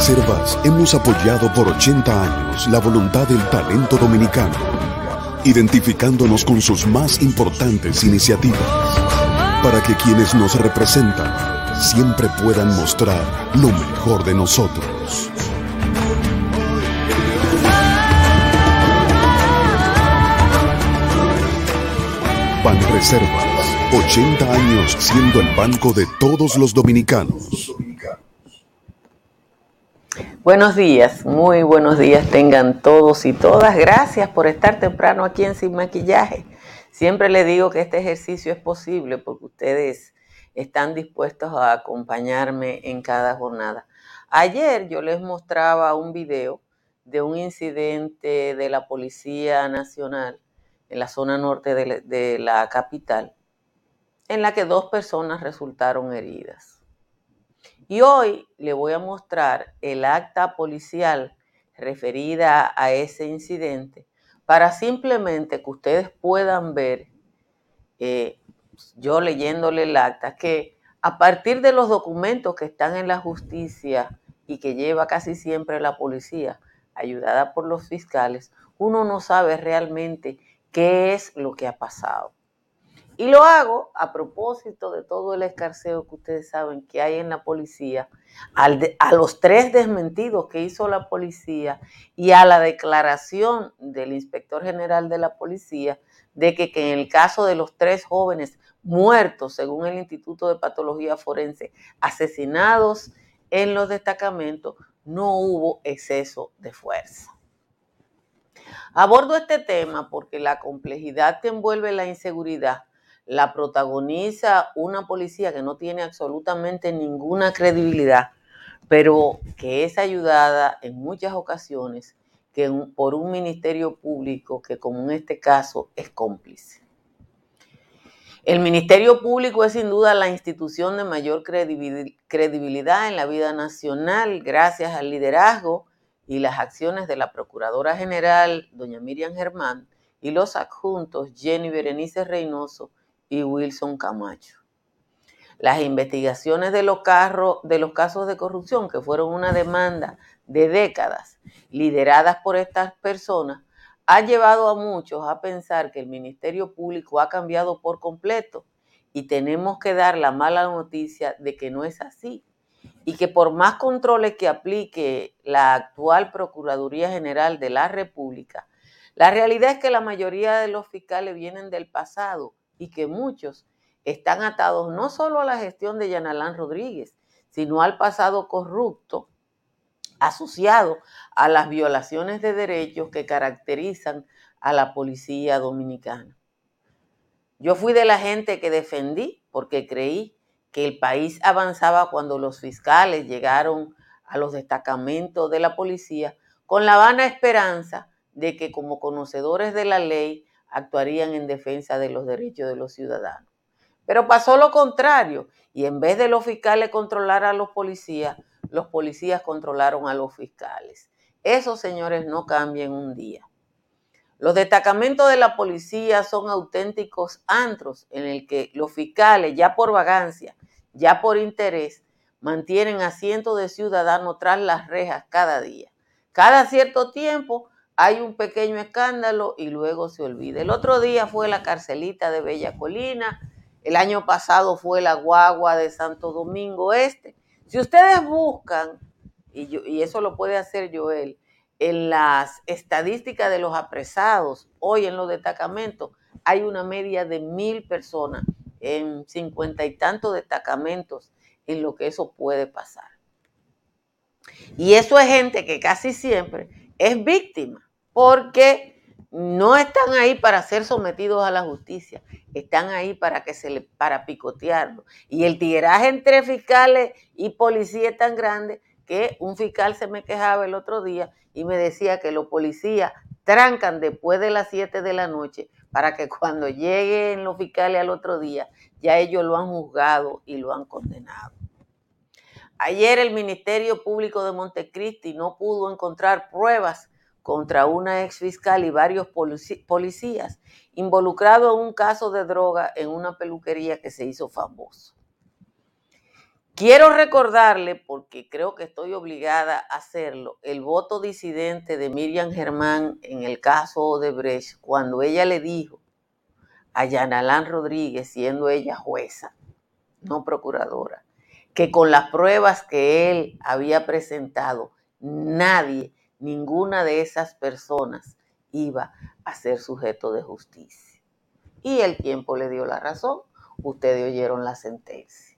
Reservas hemos apoyado por 80 años la voluntad del talento dominicano, identificándonos con sus más importantes iniciativas, para que quienes nos representan siempre puedan mostrar lo mejor de nosotros. Reservas, 80 años siendo el banco de todos los dominicanos. Buenos días, muy buenos días tengan todos y todas. Gracias por estar temprano aquí en Sin Maquillaje. Siempre les digo que este ejercicio es posible porque ustedes están dispuestos a acompañarme en cada jornada. Ayer yo les mostraba un video de un incidente de la Policía Nacional en la zona norte de la, capital, en la que dos personas resultaron heridas. Y hoy le voy a mostrar el acta policial referida a ese incidente para simplemente que ustedes puedan ver, eh, yo leyéndole el acta, que a partir de los documentos que están en la justicia y que lleva casi siempre la policía, ayudada por los fiscales, uno no sabe realmente qué es lo que ha pasado. Y lo hago a propósito de todo el escarceo que ustedes saben que hay en la policía, a los tres desmentidos que hizo la policía y a la declaración del inspector general de la policía de que, que en el caso de los tres jóvenes muertos, según el Instituto de Patología Forense, asesinados en los destacamentos, no hubo exceso de fuerza. Abordo este tema porque la complejidad que envuelve la inseguridad la protagoniza una policía que no tiene absolutamente ninguna credibilidad, pero que es ayudada en muchas ocasiones por un ministerio público que como en este caso es cómplice. El Ministerio Público es sin duda la institución de mayor credibilidad en la vida nacional gracias al liderazgo y las acciones de la Procuradora General, doña Miriam Germán, y los adjuntos Jenny Berenice Reynoso y Wilson Camacho. Las investigaciones de los, carros, de los casos de corrupción, que fueron una demanda de décadas, lideradas por estas personas, ha llevado a muchos a pensar que el Ministerio Público ha cambiado por completo y tenemos que dar la mala noticia de que no es así y que por más controles que aplique la actual Procuraduría General de la República, la realidad es que la mayoría de los fiscales vienen del pasado y que muchos están atados no solo a la gestión de Yanalán Rodríguez, sino al pasado corrupto asociado a las violaciones de derechos que caracterizan a la policía dominicana. Yo fui de la gente que defendí porque creí que el país avanzaba cuando los fiscales llegaron a los destacamentos de la policía con la vana esperanza de que como conocedores de la ley actuarían en defensa de los derechos de los ciudadanos. Pero pasó lo contrario y en vez de los fiscales controlar a los policías, los policías controlaron a los fiscales. Eso, señores, no cambia en un día. Los destacamentos de la policía son auténticos antros en el que los fiscales, ya por vagancia, ya por interés, mantienen a cientos de ciudadanos tras las rejas cada día. Cada cierto tiempo hay un pequeño escándalo y luego se olvida. El otro día fue la carcelita de Bella Colina, el año pasado fue la guagua de Santo Domingo Este. Si ustedes buscan, y, eso lo puede hacer Joel, en las estadísticas de los apresados, hoy en los destacamentos, hay una media de mil personas en cincuenta y tantos destacamentos en lo que eso puede pasar. Y eso es gente que casi siempre es víctima, porque no están ahí para ser sometidos a la justicia, están ahí para que se le, para picotearlo. Y el tiraje entre fiscales y policías es tan grande que un fiscal se me quejaba el otro día y me decía que los policías trancan después de las 7 de la noche para que cuando lleguen los fiscales al otro día, ya ellos lo han juzgado y lo han condenado. Ayer el Ministerio Público de Montecristi no pudo encontrar pruebas contra una ex fiscal y varios policías involucrados en un caso de droga en una peluquería que se hizo famoso. Quiero recordarle, porque creo que estoy obligada a hacerlo, el voto disidente de Miriam Germán en el caso Odebrecht, cuando ella le dijo a Yanalán Rodríguez, siendo ella jueza, no procuradora, que con las pruebas que él había presentado, nadie, ninguna de esas personas iba a ser sujeto de justicia. Y el tiempo le dio la razón. Ustedes oyeron la sentencia.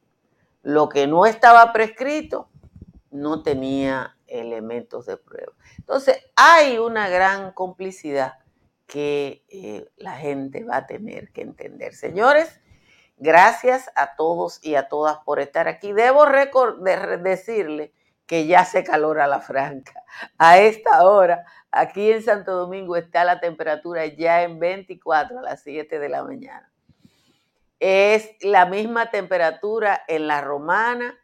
Lo que no estaba prescrito no tenía elementos de prueba. Entonces, hay una gran complicidad que eh, la gente va a tener que entender. Señores, gracias a todos y a todas por estar aquí. Debo decirle que ya se calora la franca. A esta hora, aquí en Santo Domingo está la temperatura ya en 24 a las 7 de la mañana. Es la misma temperatura en La Romana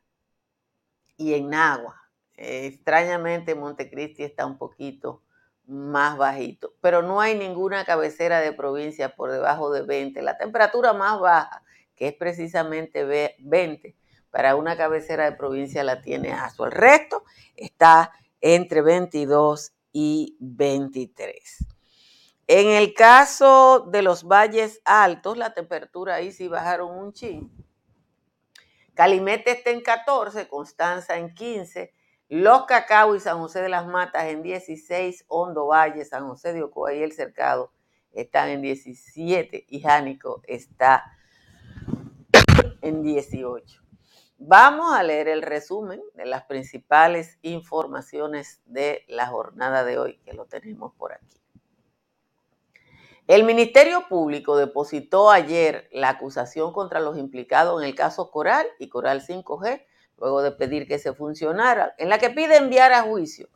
y en Nagua. extrañamente Montecristi está un poquito más bajito, pero no hay ninguna cabecera de provincia por debajo de 20. La temperatura más baja, que es precisamente 20, para una cabecera de provincia la tiene ASO. El resto está entre 22 y 23. En el caso de los valles altos, la temperatura ahí sí bajaron un chin. Calimete está en 14, Constanza en 15, Los Cacao y San José de las Matas en 16, Hondo Valle, San José de Ocoa y El Cercado están en 17 y Jánico está en 18. Vamos a leer el resumen de las principales informaciones de la jornada de hoy, que lo tenemos por aquí. El Ministerio Público depositó ayer la acusación contra los implicados en el caso Coral y Coral 5G, luego de pedir que se funcionara, en la que pide enviar a juicio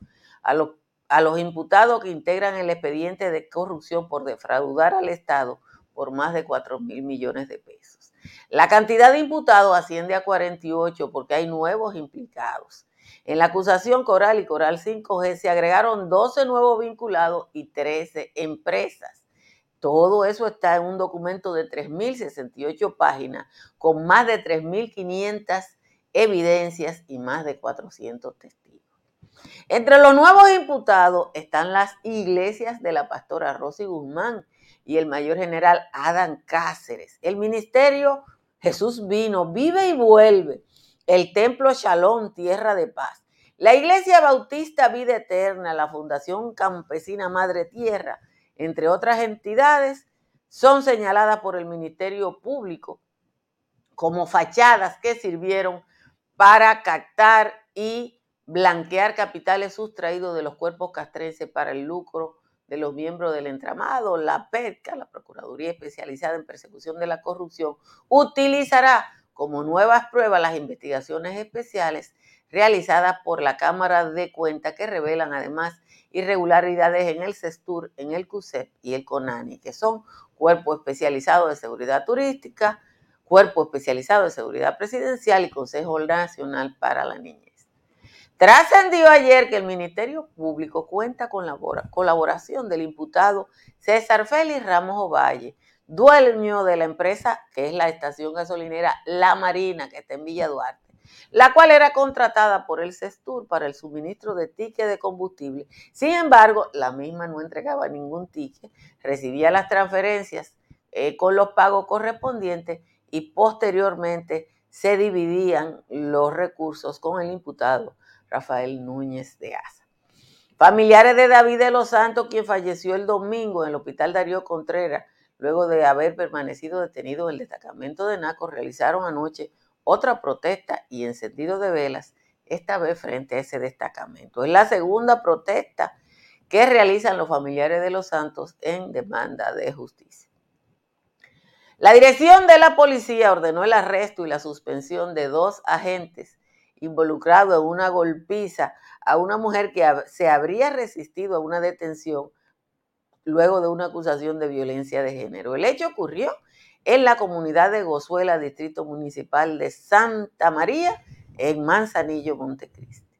a los, a los imputados que integran el expediente de corrupción por defraudar al Estado por más de 4 mil millones de pesos. La cantidad de imputados asciende a 48 porque hay nuevos implicados. En la acusación Coral y Coral 5G se agregaron 12 nuevos vinculados y 13 empresas. Todo eso está en un documento de 3.068 páginas con más de 3.500 evidencias y más de 400 testigos. Entre los nuevos imputados están las iglesias de la pastora Rosy Guzmán y el mayor general Adán Cáceres. El ministerio Jesús vino, vive y vuelve. El templo Shalom, tierra de paz. La iglesia bautista Vida Eterna, la Fundación Campesina Madre Tierra, entre otras entidades, son señaladas por el Ministerio Público como fachadas que sirvieron para captar y blanquear capitales sustraídos de los cuerpos castrenses para el lucro de los miembros del entramado, la PETCA, la Procuraduría Especializada en Persecución de la Corrupción, utilizará como nuevas pruebas las investigaciones especiales realizadas por la Cámara de Cuentas que revelan además irregularidades en el CESTUR, en el CUSEP y el CONANI, que son Cuerpo Especializado de Seguridad Turística, Cuerpo Especializado de Seguridad Presidencial y Consejo Nacional para la Niñez. Trascendió ayer que el Ministerio Público cuenta con la colaboración del imputado César Félix Ramos Ovalle, dueño de la empresa que es la estación gasolinera La Marina, que está en Villa Duarte, la cual era contratada por el CESTUR para el suministro de tickets de combustible. Sin embargo, la misma no entregaba ningún ticket, recibía las transferencias eh, con los pagos correspondientes y posteriormente se dividían los recursos con el imputado Rafael Núñez de Asa. Familiares de David de los Santos, quien falleció el domingo en el Hospital Darío Contreras, luego de haber permanecido detenido en el destacamento de Naco, realizaron anoche otra protesta y encendido de velas, esta vez frente a ese destacamento. Es la segunda protesta que realizan los familiares de los Santos en demanda de justicia. La dirección de la policía ordenó el arresto y la suspensión de dos agentes involucrado en una golpiza a una mujer que se habría resistido a una detención luego de una acusación de violencia de género. El hecho ocurrió en la comunidad de Gozuela, distrito municipal de Santa María, en Manzanillo, Montecristi.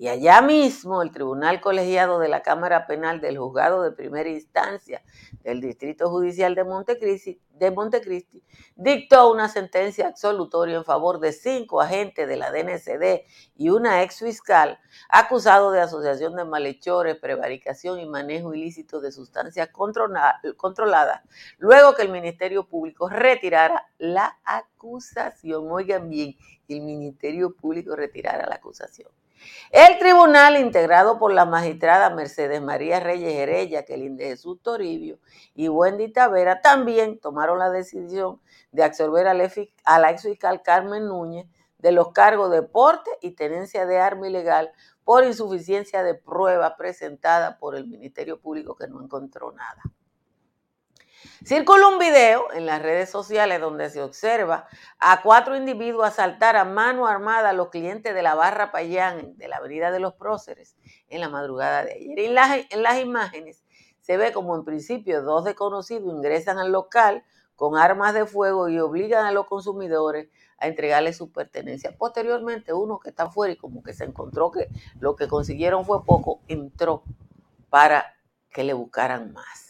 Y allá mismo el Tribunal Colegiado de la Cámara Penal del Juzgado de Primera Instancia del Distrito Judicial de Montecristi, de Montecristi dictó una sentencia absolutoria en favor de cinco agentes de la DNCD y una ex fiscal acusados de asociación de malhechores, prevaricación y manejo ilícito de sustancias controladas, luego que el Ministerio Público retirara la acusación. Oigan bien, el Ministerio Público retirara la acusación. El tribunal, integrado por la magistrada Mercedes María Reyes Herella, Kelin de Jesús Toribio y Wendy Tavera, también tomaron la decisión de absorber a la ex fiscal Carmen Núñez de los cargos de porte y tenencia de arma ilegal por insuficiencia de prueba presentada por el Ministerio Público que no encontró nada. Circula un video en las redes sociales donde se observa a cuatro individuos asaltar a mano armada a los clientes de la barra Payán de la Avenida de los Próceres en la madrugada de ayer. En las, en las imágenes se ve como en principio dos desconocidos ingresan al local con armas de fuego y obligan a los consumidores a entregarle su pertenencia. Posteriormente, uno que está afuera y como que se encontró que lo que consiguieron fue poco, entró para que le buscaran más.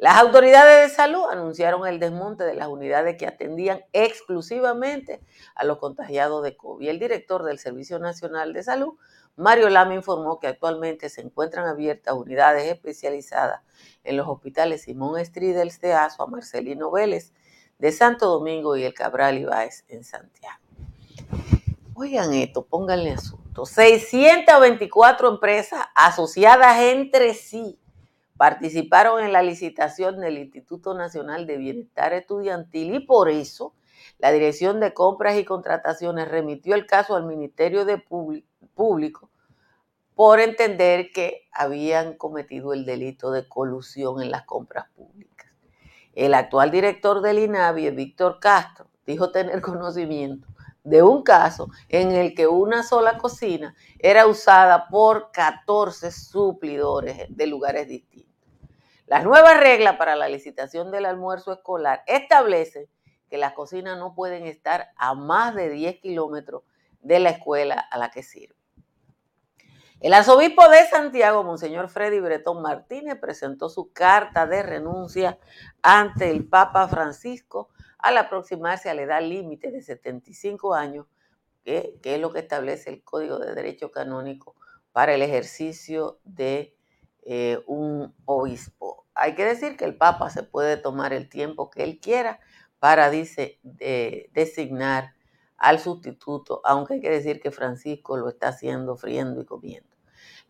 Las autoridades de salud anunciaron el desmonte de las unidades que atendían exclusivamente a los contagiados de COVID. El director del Servicio Nacional de Salud, Mario Lama, informó que actualmente se encuentran abiertas unidades especializadas en los hospitales Simón Estridel de Aso, Marcelino Vélez de Santo Domingo y el Cabral Ibáez en Santiago. Oigan esto, pónganle asunto. 624 empresas asociadas entre sí participaron en la licitación del Instituto Nacional de Bienestar Estudiantil y por eso la Dirección de Compras y Contrataciones remitió el caso al Ministerio de Público por entender que habían cometido el delito de colusión en las compras públicas. El actual director del INAVI, Víctor Castro, dijo tener conocimiento de un caso en el que una sola cocina era usada por 14 suplidores de lugares distintos. Las nuevas reglas para la licitación del almuerzo escolar establecen que las cocinas no pueden estar a más de 10 kilómetros de la escuela a la que sirven. El arzobispo de Santiago, Monseñor Freddy Bretón Martínez, presentó su carta de renuncia ante el Papa Francisco al aproximarse a la edad límite de 75 años, que, que, es lo que establece el Código de Derecho Canónico para el ejercicio de eh, un obispo. Hay que decir que el Papa se puede tomar el tiempo que él quiera para dice, designar al sustituto, aunque hay que decir que Francisco lo está haciendo friendo y comiendo.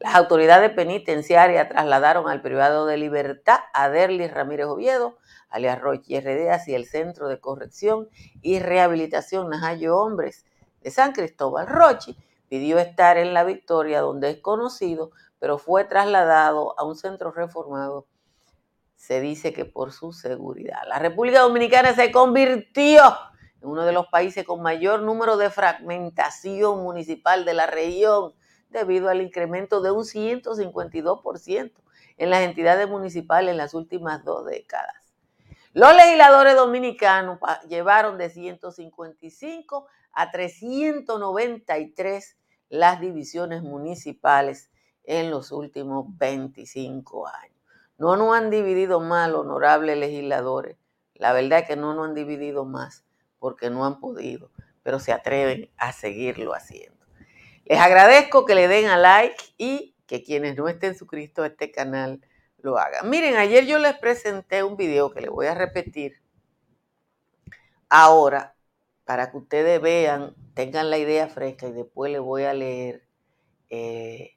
Las autoridades penitenciarias trasladaron al privado de libertad a Derly Ramírez Oviedo, alias Roche RD, hacia el Centro de Corrección y Rehabilitación Najayo Hombres de San Cristóbal. Rochi pidió estar en la Victoria, donde es conocido pero fue trasladado a un centro reformado, se dice que por su seguridad. La República Dominicana se convirtió en uno de los países con mayor número de fragmentación municipal de la región debido al incremento de un 152% en las entidades municipales en las últimas dos décadas. Los legisladores dominicanos llevaron de 155 a 393 las divisiones municipales en los últimos 25 años. No nos han dividido más, honorables legisladores. La verdad es que no nos han dividido más porque no han podido, pero se atreven a seguirlo haciendo. Les agradezco que le den a like y que quienes no estén suscritos a este canal lo hagan. Miren, ayer yo les presenté un video que les voy a repetir ahora para que ustedes vean, tengan la idea fresca y después les voy a leer eh,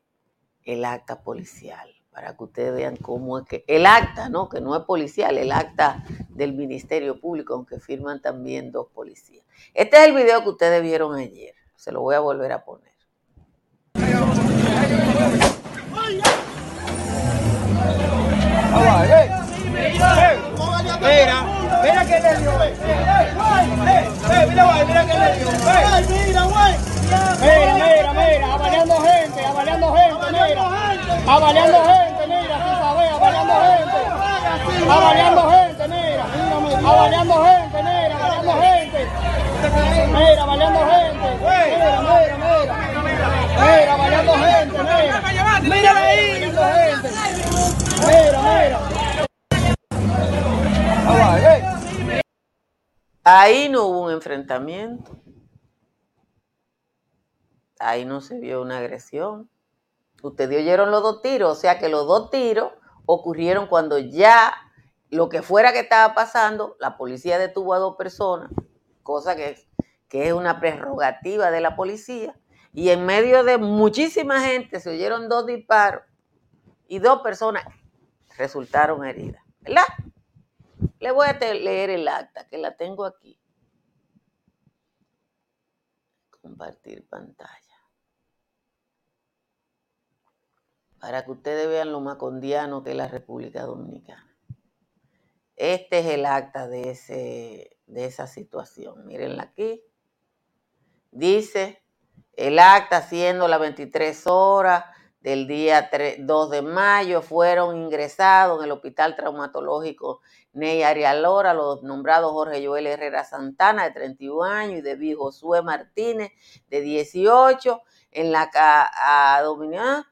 el acta policial, para que ustedes vean cómo es que el acta, ¿no? Que no es policial, el acta del Ministerio Público, aunque firman también dos policías. Este es el video que ustedes vieron ayer. Se lo voy a volver a poner. Mira, mira que le dio. Mira, mira que le dio. Mira, güey. Mira, mira, mira, avaleando gente, avaleando gente, mira. Avaleando gente, mira, aquí sabes, avaleando gente. Avaleando gente, mira. Avaleando gente, mira, avaleando gente. Mira, avaleando gente. Mira, mira, mira. Mira, avaleando gente, mira. Mira ahí. Mira, mira. Ahí no hubo un enfrentamiento. Ahí no se vio una agresión. Ustedes oyeron los dos tiros, o sea que los dos tiros ocurrieron cuando ya lo que fuera que estaba pasando, la policía detuvo a dos personas, cosa que, que es una prerrogativa de la policía, y en medio de muchísima gente se oyeron dos disparos y dos personas resultaron heridas, ¿verdad? Le voy a leer el acta, que la tengo aquí. Compartir pantalla. Para que ustedes vean lo macondiano que es la República Dominicana. Este es el acta de, ese, de esa situación. Mírenla aquí. Dice, el acta siendo las 23 horas del día 2 de mayo fueron ingresados en el Hospital Traumatológico Ney Arialora los nombrados Jorge Joel Herrera Santana, de 31 años, y de Josué Martínez, de 18, en la a, Dominicana,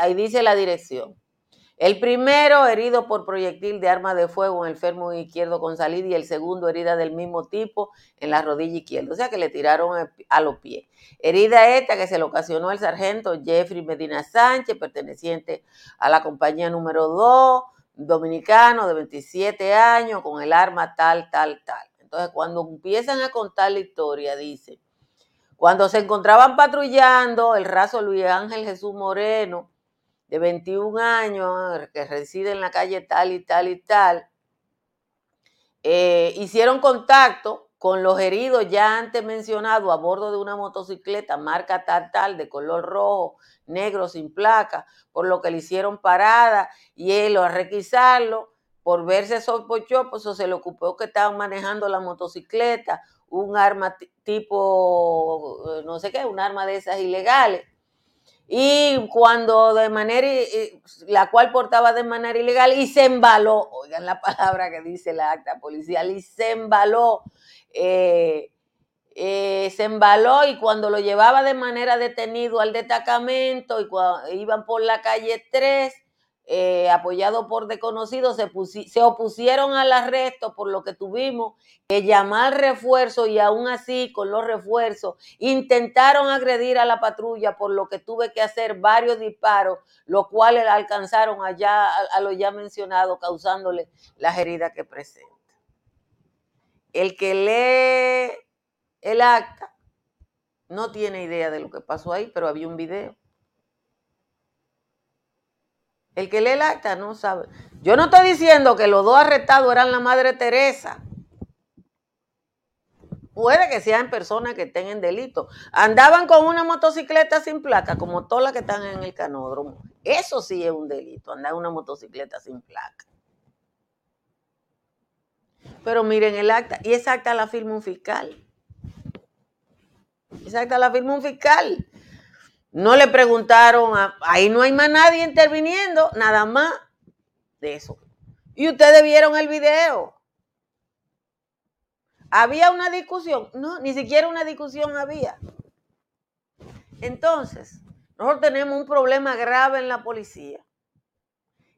ahí dice la dirección. El primero herido por proyectil de arma de fuego en el fermo izquierdo con salida y el segundo herida del mismo tipo en la rodilla izquierda, o sea que le tiraron a los pies. Herida esta que se le ocasionó el sargento Jeffrey Medina Sánchez, perteneciente a la compañía número 2, dominicano de 27 años, con el arma tal, tal, tal. Entonces cuando empiezan a contar la historia, dice, cuando se encontraban patrullando el raso Luis Ángel Jesús Moreno, de 21 años, que reside en la calle tal y tal y tal, eh, hicieron contacto con los heridos ya antes mencionados a bordo de una motocicleta marca tal tal de color rojo, negro, sin placa, por lo que le hicieron parada y él a requisarlo por verse sospechoso, pues se le ocupó que estaban manejando la motocicleta, un arma tipo, no sé qué, un arma de esas ilegales. Y cuando de manera, la cual portaba de manera ilegal y se embaló, oigan la palabra que dice la acta policial, y se embaló, eh, eh, se embaló y cuando lo llevaba de manera detenido al destacamento y iban por la calle 3, eh, apoyado por desconocidos, se, se, opusieron al arresto, por lo que tuvimos que llamar refuerzo y aún así con los refuerzos intentaron agredir a la patrulla, por lo que tuve que hacer varios disparos, los cuales alcanzaron allá a, lo ya mencionado, causándole las heridas que presenta. El que lee el acta no tiene idea de lo que pasó ahí, pero había un video. El que lee el acta no sabe. Yo no estoy diciendo que los dos arrestados eran la Madre Teresa. Puede que sean personas que tengan delito. Andaban con una motocicleta sin placa, como todas las que están en el canódromo. Eso sí es un delito, andar en una motocicleta sin placa. Pero miren el acta, y esa acta la firma un fiscal. Esa acta la firma un fiscal. No le preguntaron, ahí no hay más nadie interviniendo, nada más de eso. Y ustedes vieron el video. ¿Había una discusión? No, ni siquiera una discusión había. Entonces, nosotros tenemos un problema grave en la policía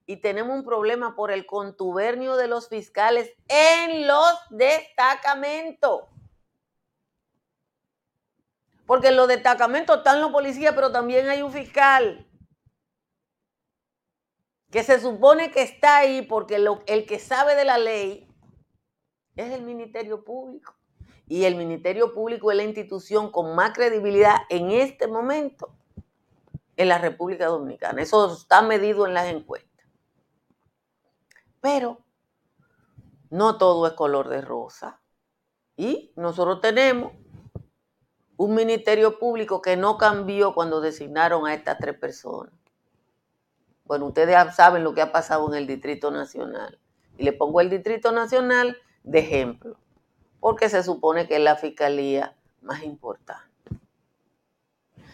y tenemos un problema por el contubernio de los fiscales en los destacamentos. Porque en los destacamentos están los policías, pero también hay un fiscal que se supone que está ahí porque el que sabe de la ley es el Ministerio Público. Y el Ministerio Público es la institución con más credibilidad en este momento en la República Dominicana. Eso está medido en las encuestas. Pero no todo es color de rosa. Y nosotros tenemos un ministerio público que no cambió cuando designaron a estas tres personas. Bueno, ustedes saben lo que ha pasado en el Distrito Nacional. Y le pongo el Distrito Nacional de ejemplo, porque se supone que es la fiscalía más importante.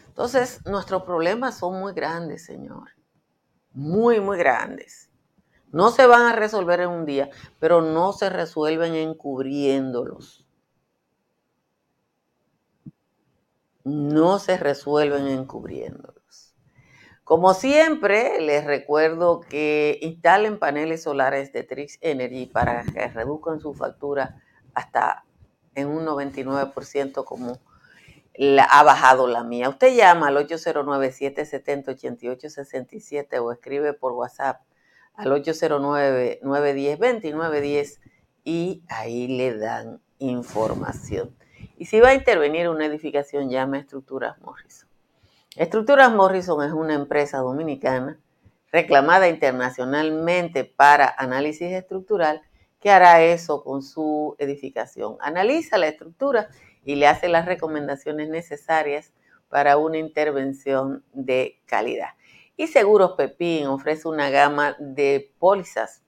Entonces, nuestros problemas son muy grandes, señor. Muy, muy grandes. No se van a resolver en un día, pero no se resuelven encubriéndolos. No se resuelven encubriéndolos. Como siempre, les recuerdo que instalen paneles solares de Trix Energy para que reduzcan su factura hasta en un 99% como ha bajado la mía. Usted llama al 809-770-8867 o escribe por WhatsApp al 809-910-2910 y ahí le dan información. Y si va a intervenir una edificación, llame a Estructuras Morrison. Estructuras Morrison es una empresa dominicana reclamada internacionalmente para análisis estructural que hará eso con su edificación. Analiza la estructura y le hace las recomendaciones necesarias para una intervención de calidad. Y Seguros Pepín ofrece una gama de pólizas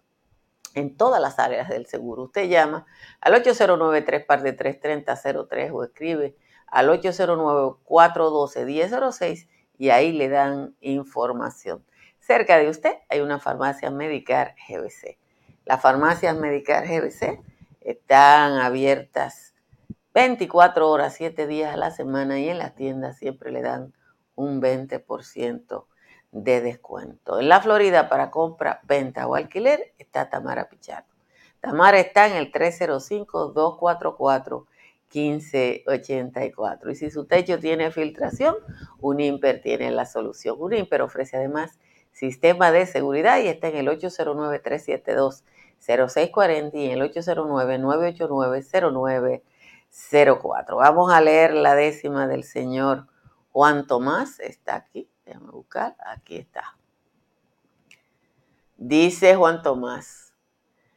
en todas las áreas del seguro. Usted llama al 809 3 3003 o escribe al 809-412-1006 y ahí le dan información. Cerca de usted hay una farmacia Medicar GBC. Las farmacias Medicar GBC están abiertas 24 horas, 7 días a la semana y en las tiendas siempre le dan un 20% de descuento. En la Florida para compra, venta o alquiler está Tamara Pichardo. Tamara está en el 305-244-1584. Y si su techo tiene filtración, Unimper tiene la solución. Unimper ofrece además sistema de seguridad y está en el 809-372-0640 y en el 809-989-09 04. Vamos a leer la décima del señor Juan Tomás. Está aquí. Déjame buscar. Aquí está. Dice Juan Tomás.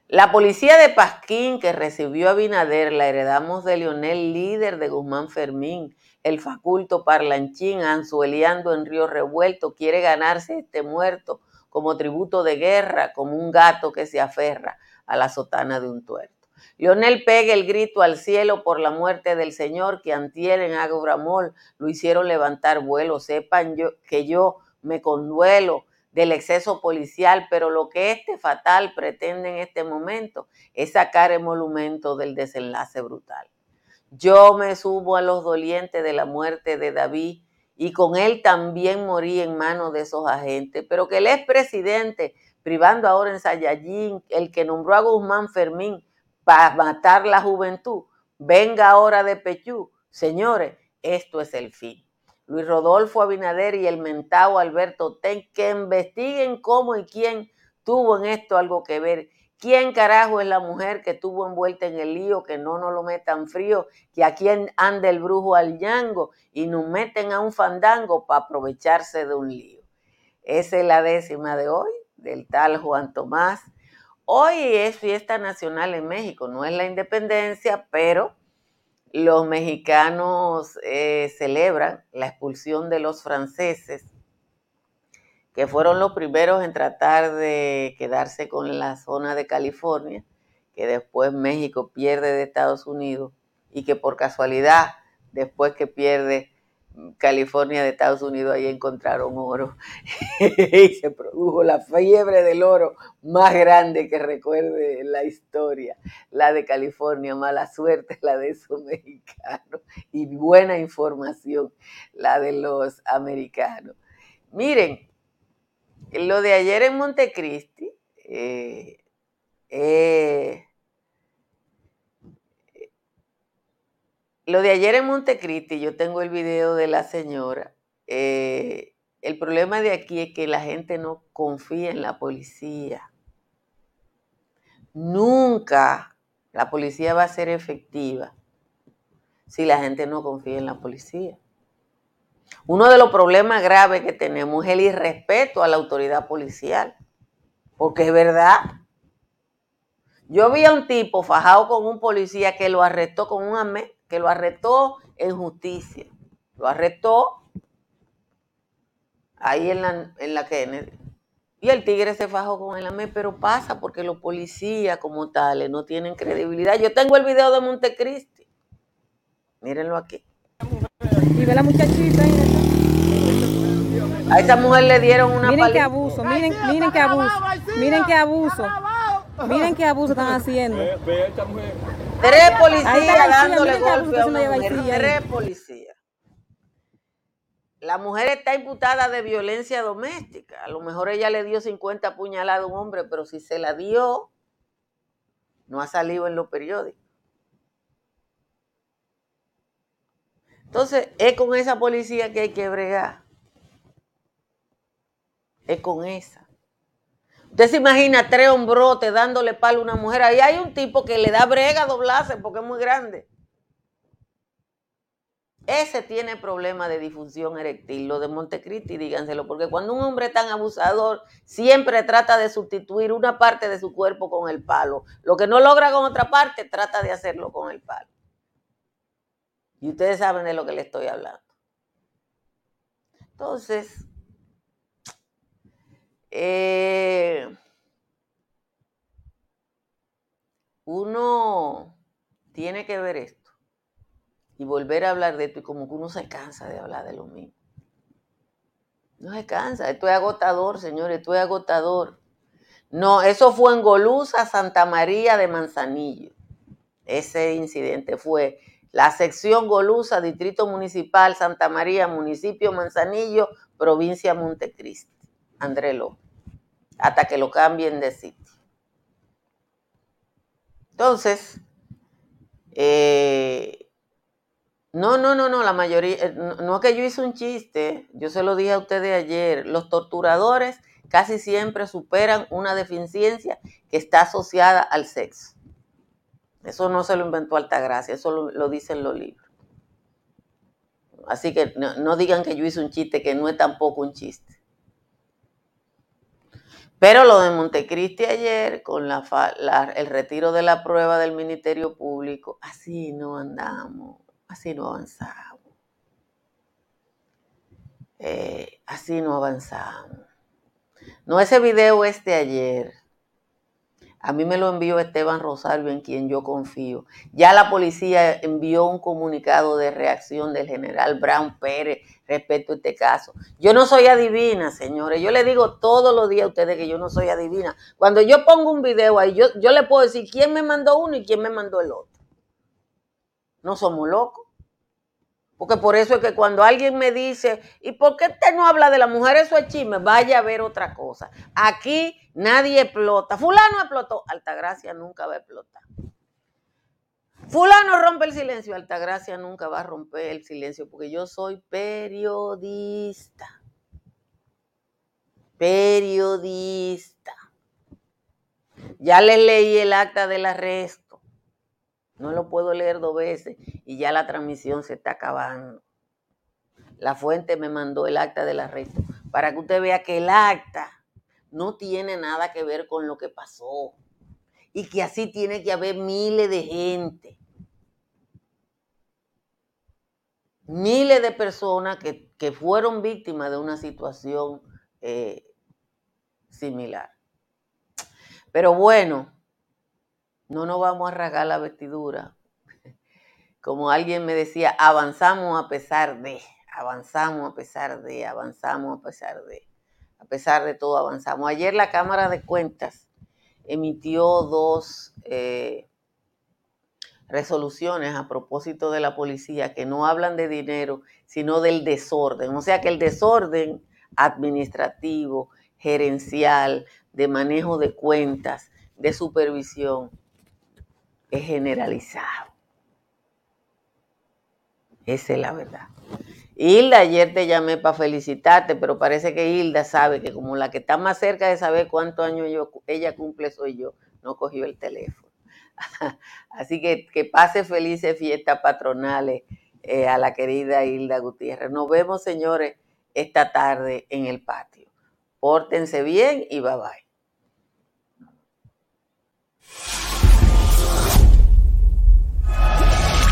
La policía de Pasquín que recibió a Binader la heredamos de Leonel, líder de Guzmán Fermín, el faculto parlanchín, anzueleando en Río Revuelto, quiere ganarse este muerto como tributo de guerra, como un gato que se aferra a la sotana de un tuerto. Lionel pega el grito al cielo por la muerte del Señor que antier en Agobramol lo hicieron levantar vuelo. Sepan yo, que yo me conduelo del exceso policial, pero lo que este fatal pretende en este momento es sacar el monumento del desenlace brutal. Yo me subo a los dolientes de la muerte de David y con él también morí en manos de esos agentes, pero que el expresidente, privando ahora en Sayayín, el que nombró a Guzmán Fermín, para matar la juventud. Venga ahora de Pechú. Señores, esto es el fin. Luis Rodolfo Abinader y el mentado Alberto Ten, que investiguen cómo y quién tuvo en esto algo que ver. ¿Quién carajo es la mujer que tuvo envuelta en el lío? Que no nos lo metan frío, que aquí anda el brujo al yango y nos meten a un fandango para aprovecharse de un lío. Esa es la décima de hoy del tal Juan Tomás Hoy es fiesta nacional en México, no es la independencia, pero los mexicanos eh, celebran la expulsión de los franceses, que fueron los primeros en tratar de quedarse con la zona de California, que después México pierde de Estados Unidos y que por casualidad, después que pierde California de Estados Unidos, ahí encontraron oro. Y se produjo la fiebre del oro más grande que recuerde la historia, la de California, mala suerte la de esos mexicanos. Y buena información la de los americanos. Miren, lo de ayer en Montecristi, eh, eh, Lo de ayer en Montecristi, yo tengo el video de la señora. Eh, el problema de aquí es que la gente no confía en la policía. Nunca la policía va a ser efectiva si la gente no confía en la policía. Uno de los problemas graves que tenemos es el irrespeto a la autoridad policial. Porque es verdad. Yo vi a un tipo fajado con un policía que lo arrestó con un amén que lo arrestó en justicia. Lo arrestó ahí en la, en la Kennedy. Y el tigre se fajó con el AME, pero pasa porque los policías como tales no tienen credibilidad. Yo tengo el video de Montecristi. Mírenlo aquí. Y ve la muchachita A esa mujer le dieron una Miren qué abuso, miren, miren qué abuso, miren qué abuso. Miren qué abuso están haciendo. Tres policías dándole golpe a una mujer. Tres policías. la mujer está imputada de violencia doméstica. A lo mejor ella le dio 50 puñaladas a un hombre, pero si se la dio, no ha salido en los periódicos. Entonces, es con esa policía que hay que bregar. Es con esa. Usted se imagina tres hombrotes dándole palo a una mujer. Ahí hay un tipo que le da brega a doblarse porque es muy grande. Ese tiene problema de disfunción eréctil, lo de Montecristi, díganselo, porque cuando un hombre es tan abusador, siempre trata de sustituir una parte de su cuerpo con el palo. Lo que no logra con otra parte, trata de hacerlo con el palo. Y ustedes saben de lo que le estoy hablando. Entonces, eh, uno tiene que ver esto y volver a hablar de esto y como que uno se cansa de hablar de lo mismo. No se cansa, esto es agotador, señores, esto es agotador. No, eso fue en Golusa, Santa María de Manzanillo. Ese incidente fue la sección Golusa, Distrito Municipal, Santa María, Municipio Manzanillo, Provincia Montecristi. André López. Hasta que lo cambien de sitio. Entonces, eh, no, no, no, no, la mayoría, eh, no, es que yo hice un chiste, yo se lo dije a ustedes ayer, los torturadores casi siempre superan una deficiencia que está asociada al sexo. Eso no se lo inventó Altagracia, eso lo, lo dicen los libros. Así que no, digan que yo hice un chiste, que no es tampoco un chiste. Pero lo de Montecristi ayer, con la, el retiro de la prueba del Ministerio Público, así no andamos así no avanzamos. Eh, así no avanzamos. No, ese video es de ayer. A mí me lo envió Esteban Rosario, en quien yo confío. Ya la policía envió un comunicado de reacción del general Brown Pérez respecto a este caso. Yo no soy adivina, señores. Yo le digo todos los días a ustedes que yo no soy adivina. Cuando yo pongo un video ahí, yo, yo le puedo decir quién me mandó uno y quién me mandó el otro. No somos locos. Porque por eso es que cuando alguien me dice, ¿y por qué usted no habla de la mujer? Eso es chisme. Vaya a ver otra cosa. Aquí nadie explota. Fulano explotó. Altagracia nunca va a explotar. Fulano rompe el silencio. Altagracia nunca va a romper el silencio porque yo soy periodista. Periodista. Ya le leí el acta del arresto. No lo puedo leer dos veces y ya la transmisión se está acabando. La fuente me mandó el acta del arresto para que usted vea que el acta no tiene nada que ver con lo que pasó y que así tiene que haber miles de gente. Miles de personas que, fueron víctimas de una situación eh, similar. Pero bueno, no nos vamos a rasgar la vestidura. Como alguien me decía, avanzamos a pesar de, avanzamos a pesar de, avanzamos a pesar de, a pesar de todo avanzamos. Ayer la Cámara de Cuentas emitió dos eh, resoluciones a propósito de la policía que no hablan de dinero, sino del desorden. O sea que el desorden administrativo, gerencial, de manejo de cuentas, de supervisión, es generalizado. Esa es la verdad. Hilda, ayer te llamé para felicitarte, pero parece que Hilda sabe que como la que está más cerca de saber cuántos años yo, ella cumple soy yo, no cogió el teléfono. Así que que pase felices fiestas patronales eh, a la querida Hilda Gutiérrez. Nos vemos, señores, esta tarde en el patio. Pórtense bien y bye bye.